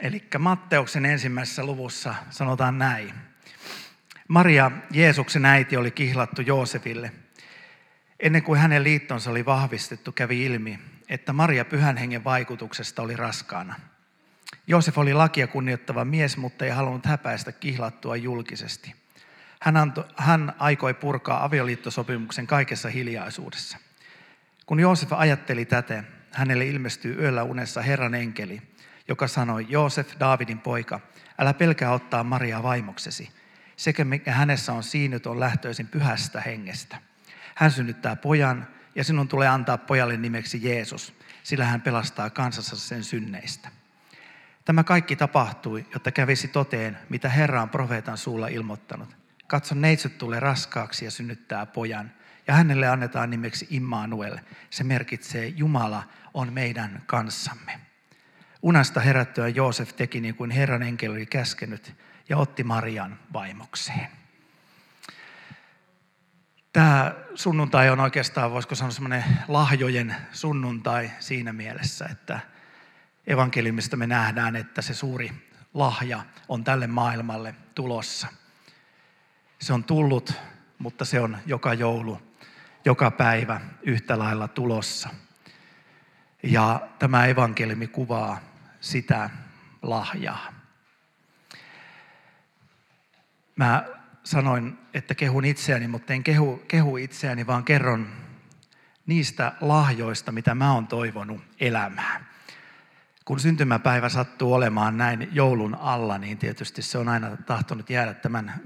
Eli Matteuksen ensimmäisessä luvussa sanotaan näin. Maria, Jeesuksen äiti, oli kihlattu Joosefille. Ennen kuin hänen liittonsa oli vahvistettu, kävi ilmi, että Maria pyhän hengen vaikutuksesta oli raskaana. Joosef oli lakia kunnioittava mies, mutta ei halunnut häpäistä kihlattua julkisesti. Hän, antoi, hän aikoi purkaa avioliittosopimuksen kaikessa hiljaisuudessa. Kun Joosef ajatteli tätä, hänelle ilmestyi yöllä unessa Herran enkeli, joka sanoi, Joosef, Daavidin poika, älä pelkää ottaa Mariaa vaimoksesi. Sekä mikä hänessä on siinyt on lähtöisin pyhästä hengestä. Hän synnyttää pojan ja sinun tulee antaa pojalle nimeksi Jeesus, sillä hän pelastaa kansassa sen synneistä. Tämä kaikki tapahtui, jotta kävisi toteen, mitä Herra on profeetan suulla ilmoittanut. Katso, neitsyt tulee raskaaksi ja synnyttää pojan, ja hänelle annetaan nimeksi Immanuel. Se merkitsee, Jumala on meidän kanssamme. Unasta herättyä Joosef teki niin kuin Herran enkeli oli käskenyt ja otti Marian vaimokseen. Tämä sunnuntai on oikeastaan, voisiko sanoa, semmoinen lahjojen sunnuntai siinä mielessä, että evankeliumista me nähdään, että se suuri lahja on tälle maailmalle tulossa. Se on tullut, mutta se on joka joulu, joka päivä yhtä lailla tulossa. Ja tämä evankeliumi kuvaa sitä lahjaa. Mä sanoin, että kehun itseäni, mutta en kehu, kehu itseäni, vaan kerron niistä lahjoista, mitä mä oon toivonut elämään. Kun syntymäpäivä sattuu olemaan näin joulun alla, niin tietysti se on aina tahtonut jäädä tämän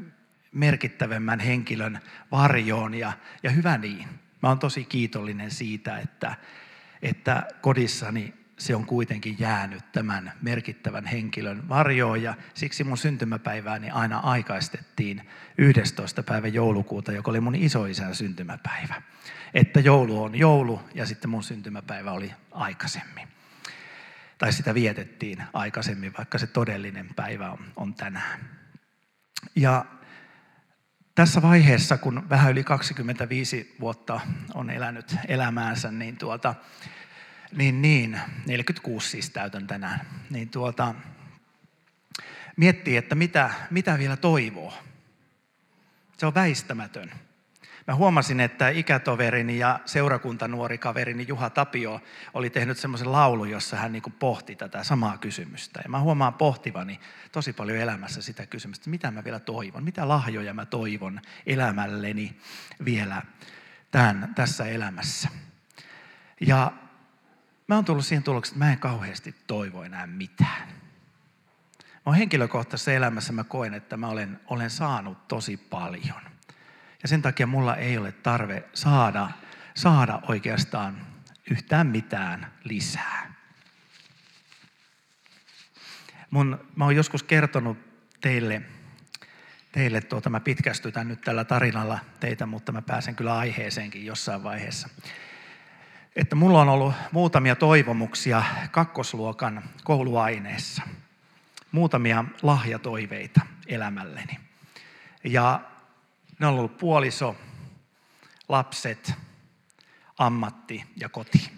merkittävämmän henkilön varjoon ja, ja hyvä niin. Mä oon tosi kiitollinen siitä, että, että kodissani se on kuitenkin jäänyt tämän merkittävän henkilön varjoon ja siksi mun syntymäpäivääni aina aikaistettiin 11. päivä joulukuuta, joka oli mun isoisän syntymäpäivä. Että joulu on joulu ja sitten mun syntymäpäivä oli aikaisemmin. Tai sitä vietettiin aikaisemmin, vaikka se todellinen päivä on, on tänään. Ja tässä vaiheessa, kun vähän yli 25 vuotta on elänyt elämäänsä, niin tuota, niin, niin, 46 siis täytän tänään, niin tuota, miettii, että mitä, mitä vielä toivoo. Se on väistämätön. Mä huomasin, että ikätoverini ja seurakuntanuori kaverini Juha Tapio oli tehnyt semmoisen laulun, jossa hän niin pohti tätä samaa kysymystä. Ja mä huomaan pohtivani tosi paljon elämässä sitä kysymystä, mitä mä vielä toivon, mitä lahjoja mä toivon elämälleni vielä tämän, tässä elämässä. Ja mä oon tullut siihen tulokseen, että mä en kauheasti toivo enää mitään. Mä oon henkilökohtaisessa elämässä mä koen, että mä olen, olen saanut tosi paljon. Ja sen takia mulla ei ole tarve saada, saada oikeastaan yhtään mitään lisää. Mun, mä oon joskus kertonut teille, teille tuota, mä pitkästytän nyt tällä tarinalla teitä, mutta mä pääsen kyllä aiheeseenkin jossain vaiheessa että mulla on ollut muutamia toivomuksia kakkosluokan kouluaineessa. Muutamia lahjatoiveita elämälleni. Ja ne on ollut puoliso, lapset, ammatti ja koti.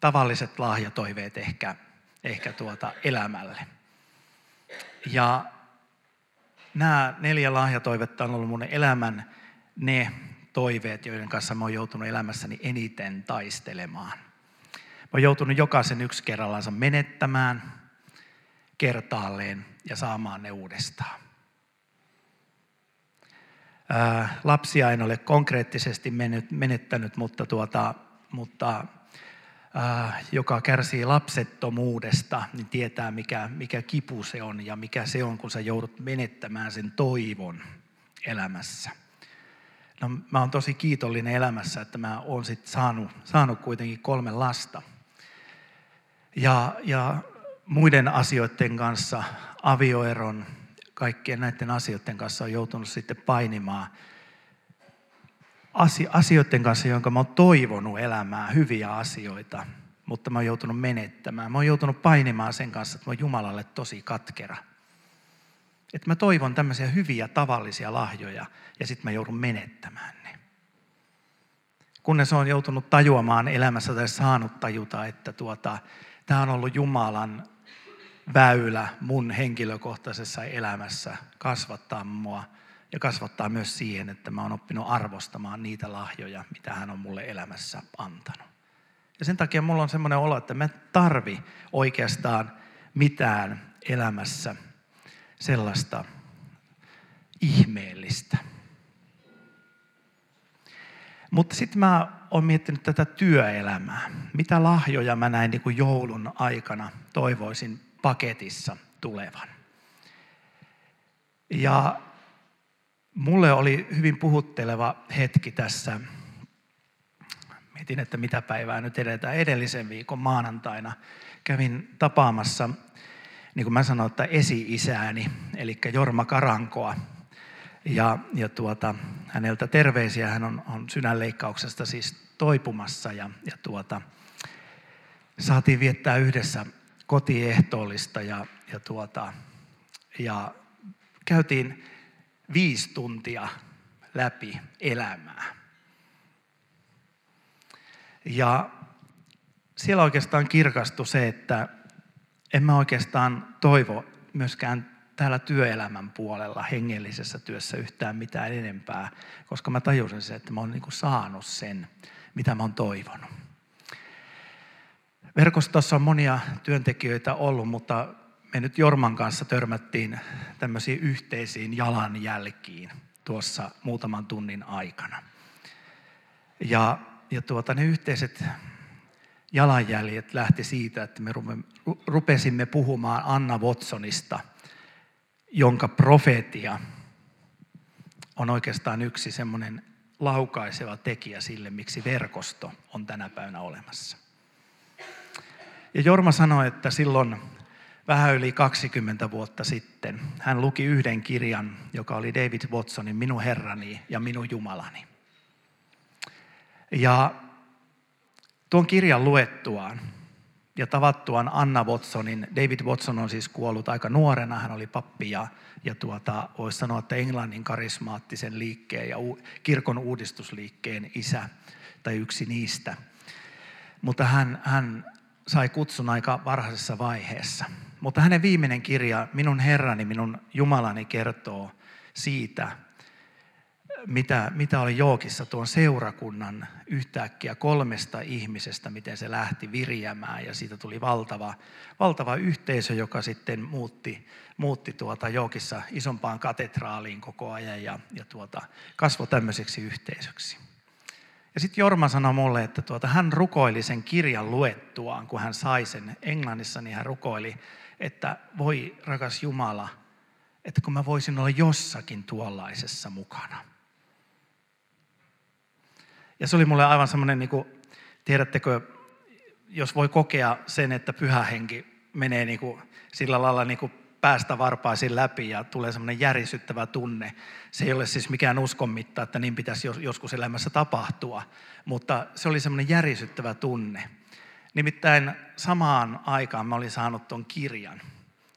Tavalliset lahjatoiveet ehkä, ehkä tuota elämälle. Ja nämä neljä lahjatoivetta on ollut mun elämän ne toiveet, joiden kanssa mä oon joutunut elämässäni eniten taistelemaan. Mä oon joutunut jokaisen yksi kerrallansa menettämään kertaalleen ja saamaan ne uudestaan. Lapsia en ole konkreettisesti menettänyt, mutta, tuota, mutta joka kärsii lapsettomuudesta, niin tietää mikä, mikä kipu se on ja mikä se on, kun sä joudut menettämään sen toivon elämässä. No, mä oon tosi kiitollinen elämässä, että mä oon sit saanut, saanut kuitenkin kolme lasta. Ja, ja muiden asioiden kanssa, avioeron, kaikkien näiden asioiden kanssa on joutunut sitten painimaan asioiden kanssa, jonka mä oon toivonut elämään, hyviä asioita, mutta mä oon joutunut menettämään. Mä oon joutunut painimaan sen kanssa, että mä oon Jumalalle tosi katkera. Että mä toivon tämmöisiä hyviä tavallisia lahjoja ja sitten mä joudun menettämään ne. Kunnes on joutunut tajuamaan elämässä tai saanut tajuta, että tuota, tämä on ollut Jumalan väylä mun henkilökohtaisessa elämässä kasvattaa mua ja kasvattaa myös siihen, että mä oon oppinut arvostamaan niitä lahjoja, mitä hän on mulle elämässä antanut. Ja sen takia mulla on semmoinen olo, että mä tarvi oikeastaan mitään elämässä sellaista ihmeellistä. Mutta sitten mä oon miettinyt tätä työelämää. Mitä lahjoja mä näin niin kuin joulun aikana toivoisin paketissa tulevan. Ja mulle oli hyvin puhutteleva hetki tässä. Mietin, että mitä päivää nyt edetään. Edellisen viikon maanantaina kävin tapaamassa, niin kuin mä sanoin, että esi-isääni, eli Jorma Karankoa. Ja, ja tuota, häneltä terveisiä, hän on, on sydänleikkauksesta siis toipumassa ja, ja tuota, saatiin viettää yhdessä kotiehtoollista ja, ja, tuota, ja käytiin viisi tuntia läpi elämää. Ja siellä oikeastaan kirkastui se, että en mä oikeastaan toivo myöskään täällä työelämän puolella hengellisessä työssä yhtään mitään enempää, koska mä tajusin sen, että mä oon niin saanut sen, mitä mä oon toivonut. Verkostossa on monia työntekijöitä ollut, mutta me nyt Jorman kanssa törmättiin tämmöisiin yhteisiin jalanjälkiin tuossa muutaman tunnin aikana. Ja, ja tuota, ne yhteiset jalanjäljet lähti siitä, että me rupesimme puhumaan Anna Watsonista, jonka profeetia on oikeastaan yksi semmoinen laukaiseva tekijä sille, miksi verkosto on tänä päivänä olemassa. Ja Jorma sanoi, että silloin vähän yli 20 vuotta sitten hän luki yhden kirjan, joka oli David Watsonin Minun Herrani ja Minun Jumalani. Ja tuon kirjan luettuaan ja tavattuaan Anna Watsonin, David Watson on siis kuollut aika nuorena, hän oli pappi ja, ja tuota, voisi sanoa, että Englannin karismaattisen liikkeen ja kirkon uudistusliikkeen isä tai yksi niistä. Mutta hän, hän sai kutsun aika varhaisessa vaiheessa. Mutta hänen viimeinen kirja, Minun Herrani, minun Jumalani, kertoo siitä, mitä, mitä oli Jookissa tuon seurakunnan yhtäkkiä kolmesta ihmisestä, miten se lähti virjämään ja siitä tuli valtava, valtava yhteisö, joka sitten muutti, muutti tuota Jookissa isompaan katedraaliin koko ajan ja, ja tuota, kasvoi tämmöiseksi yhteisöksi. Ja sitten Jorma sanoi mulle, että tuota, hän rukoili sen kirjan luettuaan, kun hän sai sen Englannissa, niin hän rukoili, että voi rakas Jumala, että kun mä voisin olla jossakin tuollaisessa mukana. Ja se oli mulle aivan semmoinen, niin kuin, tiedättekö, jos voi kokea sen, että pyhä henki menee niin kuin, sillä lailla niin kuin päästä varpaisin läpi ja tulee semmoinen järisyttävä tunne. Se ei ole siis mikään uskonmitta, että niin pitäisi joskus elämässä tapahtua, mutta se oli semmoinen järisyttävä tunne. Nimittäin samaan aikaan mä olin saanut tuon kirjan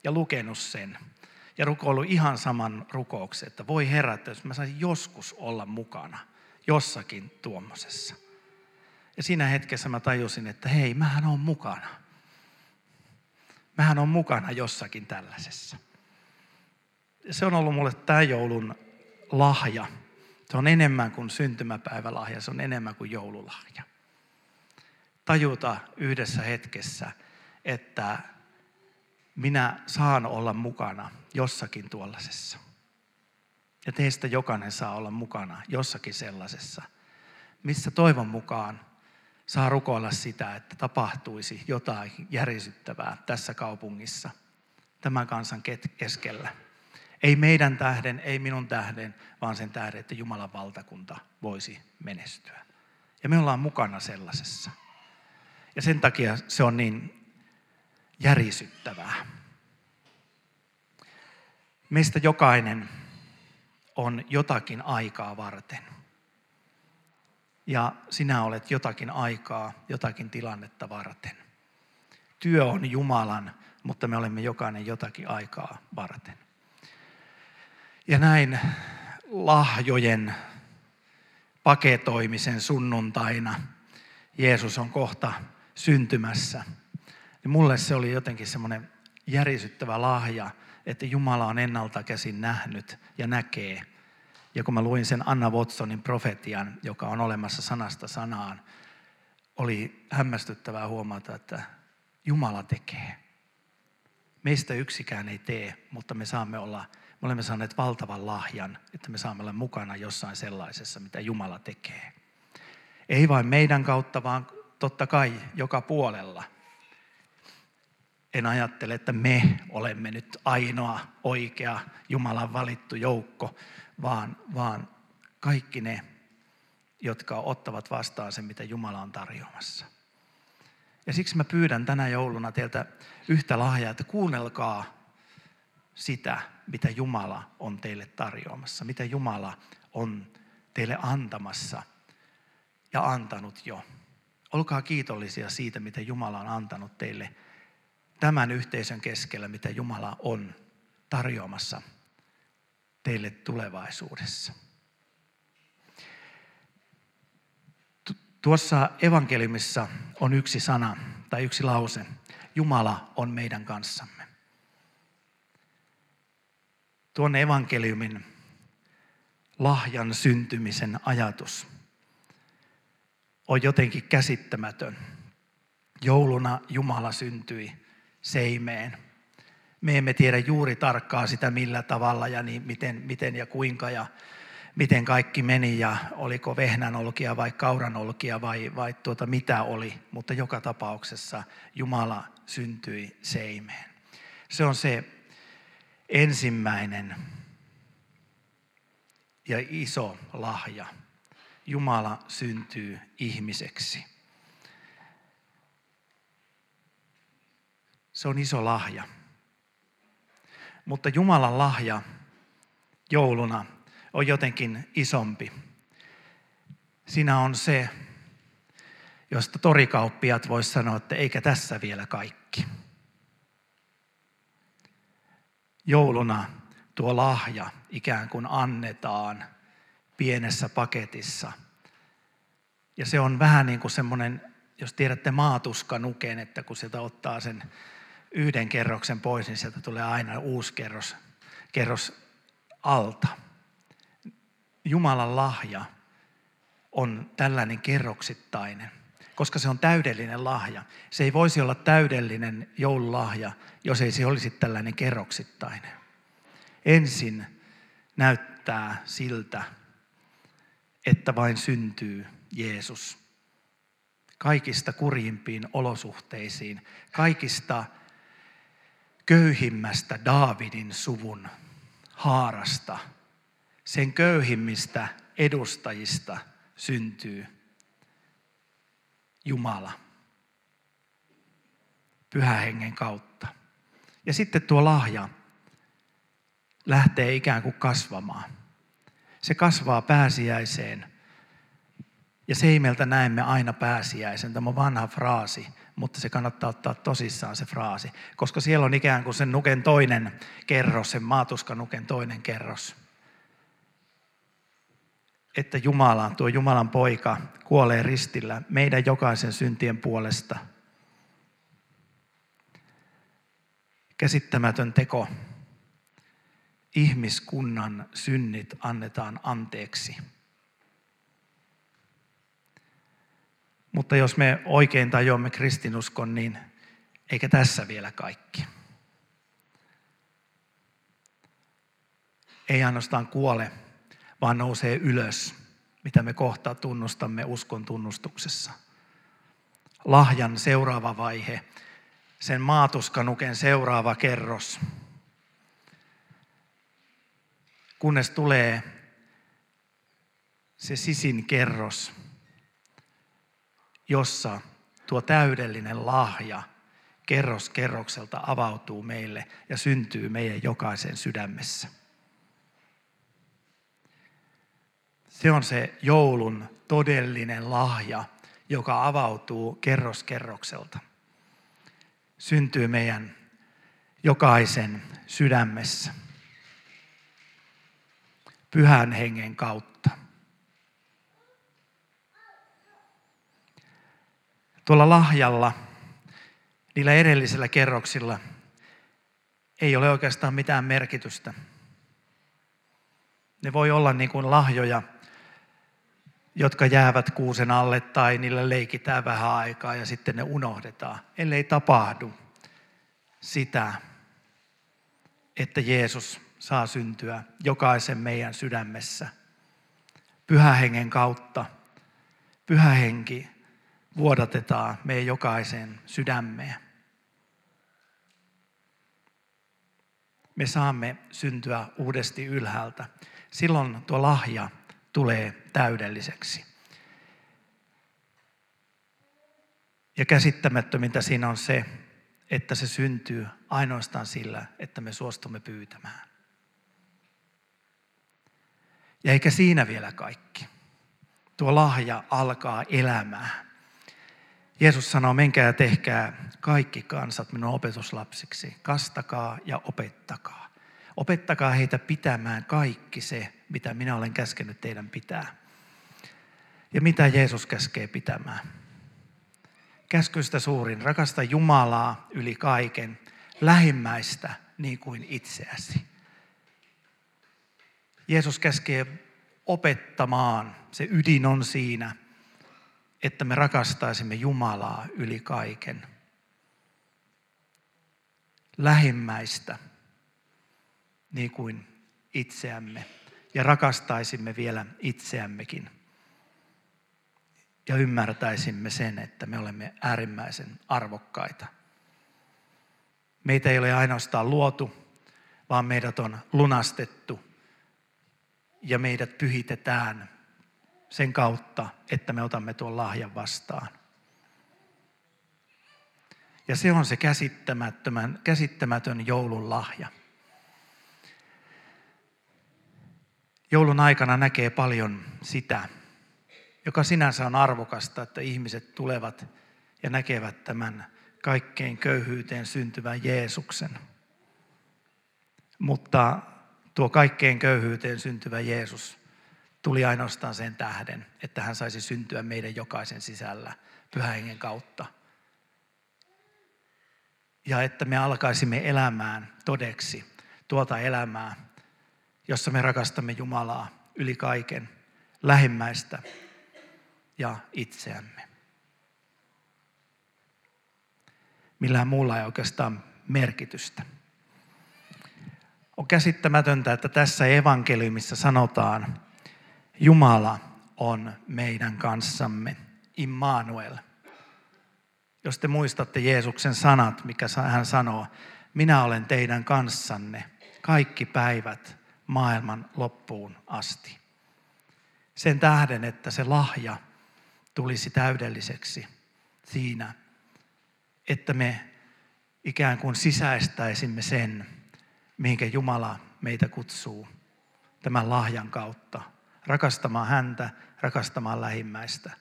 ja lukenut sen ja rukoillut ihan saman rukouksen, että voi herätä, jos mä saisin joskus olla mukana jossakin tuommoisessa. Ja siinä hetkessä mä tajusin, että hei, mähän on mukana. Mähän on mukana jossakin tällaisessa. Se on ollut mulle tämän joulun lahja. Se on enemmän kuin syntymäpäivälahja, se on enemmän kuin joululahja. Tajuta yhdessä hetkessä, että minä saan olla mukana jossakin tuollaisessa. Ja teistä jokainen saa olla mukana jossakin sellaisessa, missä toivon mukaan saa rukoilla sitä, että tapahtuisi jotain järisyttävää tässä kaupungissa, tämän kansan keskellä. Ei meidän tähden, ei minun tähden, vaan sen tähden, että Jumalan valtakunta voisi menestyä. Ja me ollaan mukana sellaisessa. Ja sen takia se on niin järisyttävää. Meistä jokainen on jotakin aikaa varten. Ja sinä olet jotakin aikaa, jotakin tilannetta varten. Työ on Jumalan, mutta me olemme jokainen jotakin aikaa varten. Ja näin lahjojen paketoimisen sunnuntaina Jeesus on kohta syntymässä. Ja mulle se oli jotenkin semmoinen järisyttävä lahja, että Jumala on ennalta käsin nähnyt ja näkee. Ja kun mä luin sen Anna Watsonin profetian, joka on olemassa sanasta sanaan, oli hämmästyttävää huomata, että Jumala tekee. Meistä yksikään ei tee, mutta me saamme olla, me olemme saaneet valtavan lahjan, että me saamme olla mukana jossain sellaisessa, mitä Jumala tekee. Ei vain meidän kautta, vaan totta kai joka puolella. En ajattele, että me olemme nyt ainoa oikea Jumalan valittu joukko, vaan, vaan kaikki ne, jotka ottavat vastaan sen, mitä Jumala on tarjoamassa. Ja siksi mä pyydän tänä jouluna teiltä yhtä lahjaa, että kuunnelkaa sitä, mitä Jumala on teille tarjoamassa, mitä Jumala on teille antamassa ja antanut jo. Olkaa kiitollisia siitä, mitä Jumala on antanut teille tämän yhteisön keskellä, mitä Jumala on tarjoamassa teille tulevaisuudessa. Tuossa evankeliumissa on yksi sana tai yksi lause. Jumala on meidän kanssamme. Tuon evankeliumin lahjan syntymisen ajatus on jotenkin käsittämätön. Jouluna Jumala syntyi seimeen. Me emme tiedä juuri tarkkaa sitä millä tavalla ja niin miten, miten ja kuinka ja miten kaikki meni ja oliko vehnänolkia vai kauranolkia vai, vai tuota, mitä oli, mutta joka tapauksessa Jumala syntyi seimeen. Se on se ensimmäinen ja iso lahja. Jumala syntyy ihmiseksi. Se on iso lahja. Mutta Jumalan lahja jouluna on jotenkin isompi. Siinä on se, josta torikauppiat voisi sanoa, että eikä tässä vielä kaikki. Jouluna tuo lahja ikään kuin annetaan pienessä paketissa. Ja se on vähän niin kuin semmoinen, jos tiedätte maatuskanuken, että kun sieltä ottaa sen yhden kerroksen pois, niin sieltä tulee aina uusi kerros, kerros alta. Jumalan lahja on tällainen kerroksittainen, koska se on täydellinen lahja. Se ei voisi olla täydellinen joululahja, jos ei se olisi tällainen kerroksittainen. Ensin näyttää siltä, että vain syntyy Jeesus. Kaikista kurjimpiin olosuhteisiin, kaikista köyhimmästä Daavidin suvun haarasta – sen köyhimmistä edustajista syntyy Jumala pyhähengen kautta. Ja sitten tuo lahja lähtee ikään kuin kasvamaan. Se kasvaa pääsiäiseen. Ja seimeltä näemme aina pääsiäisen. Tämä vanha fraasi, mutta se kannattaa ottaa tosissaan se fraasi. Koska siellä on ikään kuin sen nuken toinen kerros, sen maatuskanuken toinen kerros että Jumala, tuo Jumalan poika, kuolee ristillä meidän jokaisen syntien puolesta. Käsittämätön teko. Ihmiskunnan synnit annetaan anteeksi. Mutta jos me oikein tajuamme kristinuskon, niin eikä tässä vielä kaikki. Ei ainoastaan kuole, vaan nousee ylös, mitä me kohta tunnustamme uskon tunnustuksessa. Lahjan seuraava vaihe, sen maatuskanuken seuraava kerros. Kunnes tulee se sisin kerros, jossa tuo täydellinen lahja kerros kerrokselta avautuu meille ja syntyy meidän jokaisen sydämessä. Se on se joulun todellinen lahja, joka avautuu kerros kerrokselta. Syntyy meidän jokaisen sydämessä. Pyhän hengen kautta. Tuolla lahjalla, niillä edellisillä kerroksilla, ei ole oikeastaan mitään merkitystä. Ne voi olla niin kuin lahjoja, jotka jäävät kuusen alle tai niillä leikitään vähän aikaa ja sitten ne unohdetaan, ellei tapahdu sitä, että Jeesus saa syntyä jokaisen meidän sydämessä. Pyhähengen kautta. Pyhähenki vuodatetaan meidän jokaisen sydämeen. Me saamme syntyä uudesti ylhäältä. Silloin tuo lahja tulee täydelliseksi. Ja käsittämättömintä siinä on se, että se syntyy ainoastaan sillä, että me suostumme pyytämään. Ja eikä siinä vielä kaikki. Tuo lahja alkaa elämään. Jeesus sanoo, menkää ja tehkää kaikki kansat minun opetuslapsiksi. Kastakaa ja opettakaa. Opettakaa heitä pitämään kaikki se, mitä minä olen käskenyt teidän pitää. Ja mitä Jeesus käskee pitämään? Käskystä suurin, rakasta Jumalaa yli kaiken, lähimmäistä niin kuin itseäsi. Jeesus käskee opettamaan, se ydin on siinä, että me rakastaisimme Jumalaa yli kaiken. Lähimmäistä niin kuin itseämme ja rakastaisimme vielä itseämmekin. Ja ymmärtäisimme sen, että me olemme äärimmäisen arvokkaita. Meitä ei ole ainoastaan luotu, vaan meidät on lunastettu ja meidät pyhitetään sen kautta, että me otamme tuon lahjan vastaan. Ja se on se käsittämättömän, käsittämätön joulun lahja. Joulun aikana näkee paljon sitä, joka sinänsä on arvokasta, että ihmiset tulevat ja näkevät tämän kaikkein köyhyyteen syntyvän Jeesuksen. Mutta tuo kaikkein köyhyyteen syntyvä Jeesus tuli ainoastaan sen tähden, että hän saisi syntyä meidän jokaisen sisällä pyhähengen kautta. Ja että me alkaisimme elämään todeksi tuota elämää, jossa me rakastamme Jumalaa yli kaiken, lähimmäistä ja itseämme. Millään muulla ei oikeastaan merkitystä. On käsittämätöntä, että tässä evankeliumissa sanotaan, Jumala on meidän kanssamme, Immanuel. Jos te muistatte Jeesuksen sanat, mikä hän sanoo, minä olen teidän kanssanne kaikki päivät maailman loppuun asti. Sen tähden, että se lahja tulisi täydelliseksi siinä, että me ikään kuin sisäistäisimme sen, mihinkä Jumala meitä kutsuu tämän lahjan kautta. Rakastamaan häntä, rakastamaan lähimmäistä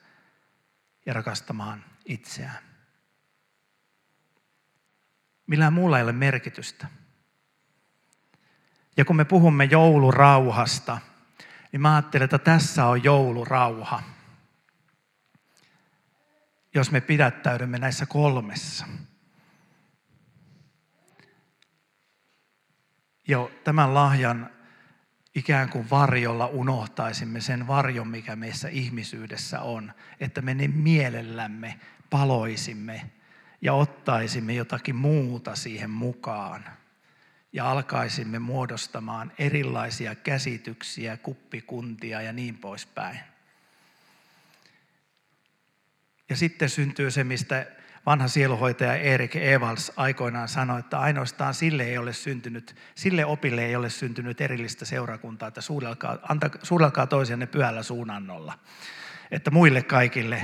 ja rakastamaan itseään. Millään muulla ei ole merkitystä. Ja kun me puhumme joulurauhasta, niin mä ajattelen, että tässä on joulurauha. Jos me pidättäydymme näissä kolmessa. Jo tämän lahjan ikään kuin varjolla unohtaisimme sen varjon, mikä meissä ihmisyydessä on, että me niin mielellämme paloisimme ja ottaisimme jotakin muuta siihen mukaan ja alkaisimme muodostamaan erilaisia käsityksiä, kuppikuntia ja niin poispäin. Ja sitten syntyy se, mistä vanha sieluhoitaja Erik Evals aikoinaan sanoi, että ainoastaan sille ei ole syntynyt, sille opille ei ole syntynyt erillistä seurakuntaa, että suudelkaa, anta, suudelkaa toisianne pyhällä suunnannolla. Että muille kaikille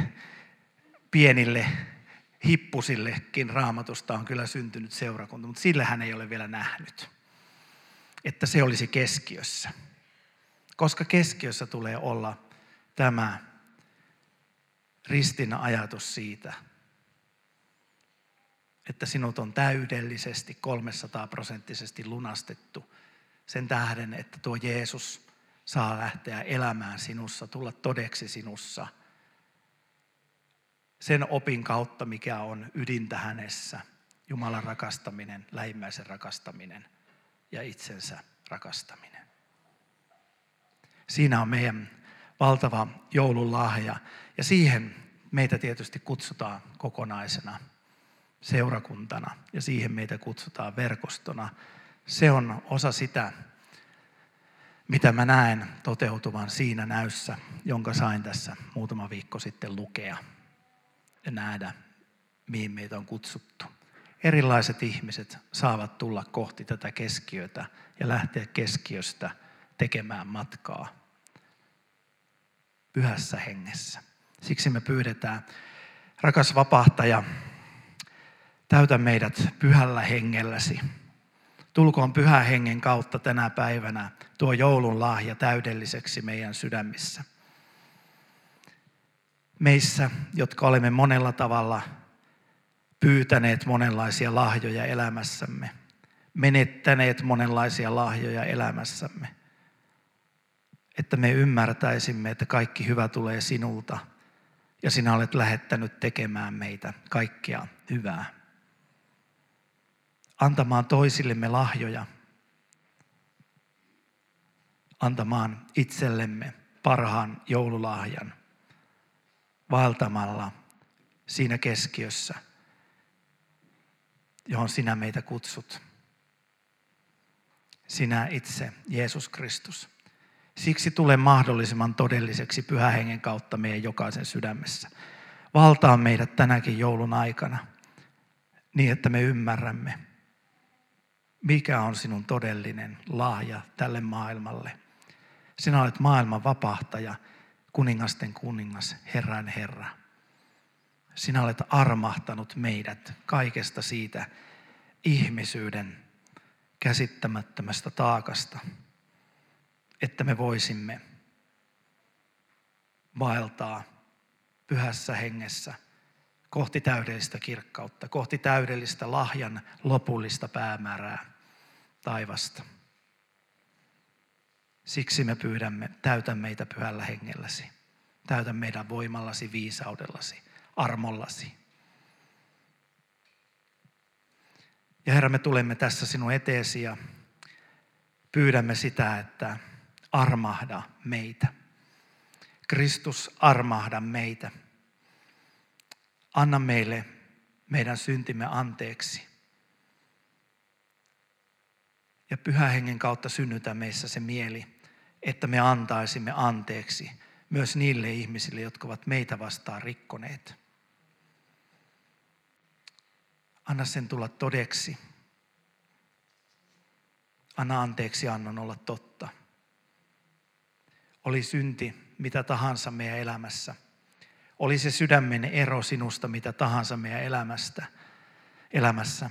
pienille hippusillekin raamatusta on kyllä syntynyt seurakunta, mutta sillä hän ei ole vielä nähnyt, että se olisi keskiössä. Koska keskiössä tulee olla tämä ristin ajatus siitä, että sinut on täydellisesti 300 prosenttisesti lunastettu sen tähden, että tuo Jeesus saa lähteä elämään sinussa, tulla todeksi sinussa – sen opin kautta, mikä on ydintä hänessä, Jumalan rakastaminen, lähimmäisen rakastaminen ja itsensä rakastaminen. Siinä on meidän valtava joululahja ja siihen meitä tietysti kutsutaan kokonaisena seurakuntana ja siihen meitä kutsutaan verkostona. Se on osa sitä, mitä mä näen toteutuvan siinä näyssä, jonka sain tässä muutama viikko sitten lukea ja nähdä, mihin meitä on kutsuttu. Erilaiset ihmiset saavat tulla kohti tätä keskiötä ja lähteä keskiöstä tekemään matkaa pyhässä hengessä. Siksi me pyydetään, rakas vapahtaja, täytä meidät pyhällä hengelläsi. Tulkoon pyhän hengen kautta tänä päivänä tuo joulun lahja täydelliseksi meidän sydämissä. Meissä, jotka olemme monella tavalla pyytäneet monenlaisia lahjoja elämässämme, menettäneet monenlaisia lahjoja elämässämme, että me ymmärtäisimme, että kaikki hyvä tulee sinulta ja sinä olet lähettänyt tekemään meitä kaikkea hyvää. Antamaan toisillemme lahjoja, antamaan itsellemme parhaan joululahjan, vaeltamalla siinä keskiössä, johon sinä meitä kutsut. Sinä itse, Jeesus Kristus. Siksi tule mahdollisimman todelliseksi pyhä hengen kautta meidän jokaisen sydämessä. Valtaa meidät tänäkin joulun aikana niin, että me ymmärrämme, mikä on sinun todellinen lahja tälle maailmalle. Sinä olet maailman vapahtaja, kuningasten kuningas, Herran Herra. Sinä olet armahtanut meidät kaikesta siitä ihmisyyden käsittämättömästä taakasta, että me voisimme vaeltaa pyhässä hengessä kohti täydellistä kirkkautta, kohti täydellistä lahjan lopullista päämäärää taivasta. Siksi me pyydämme, täytä meitä pyhällä hengelläsi. Täytä meidän voimallasi, viisaudellasi, armollasi. Ja Herra, me tulemme tässä sinun eteesi ja pyydämme sitä, että armahda meitä. Kristus, armahda meitä. Anna meille meidän syntimme anteeksi. Ja pyhä hengen kautta synnytä meissä se mieli, että me antaisimme anteeksi myös niille ihmisille, jotka ovat meitä vastaan rikkoneet. Anna sen tulla todeksi. Anna anteeksi annon olla totta. Oli synti mitä tahansa meidän elämässä. Oli se sydämen ero sinusta mitä tahansa meidän elämästä, elämässä.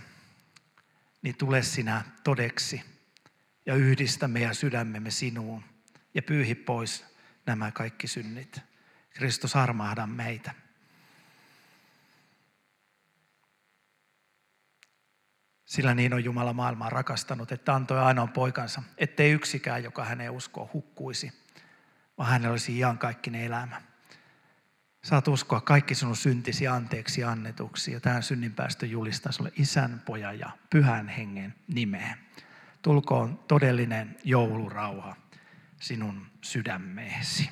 Niin tule sinä todeksi ja yhdistä meidän sydämemme sinuun ja pyyhi pois nämä kaikki synnit. Kristus armahda meitä. Sillä niin on Jumala maailmaa rakastanut, että antoi ainoan poikansa, ettei yksikään, joka häneen uskoo, hukkuisi, vaan hänellä olisi iankaikkinen elämä. Saat uskoa kaikki sinun syntisi anteeksi annetuksi ja tähän synninpäästö julistaa sinulle isän, pojan ja pyhän hengen nimeen. Tulkoon todellinen joulurauha sinun sydämeesi.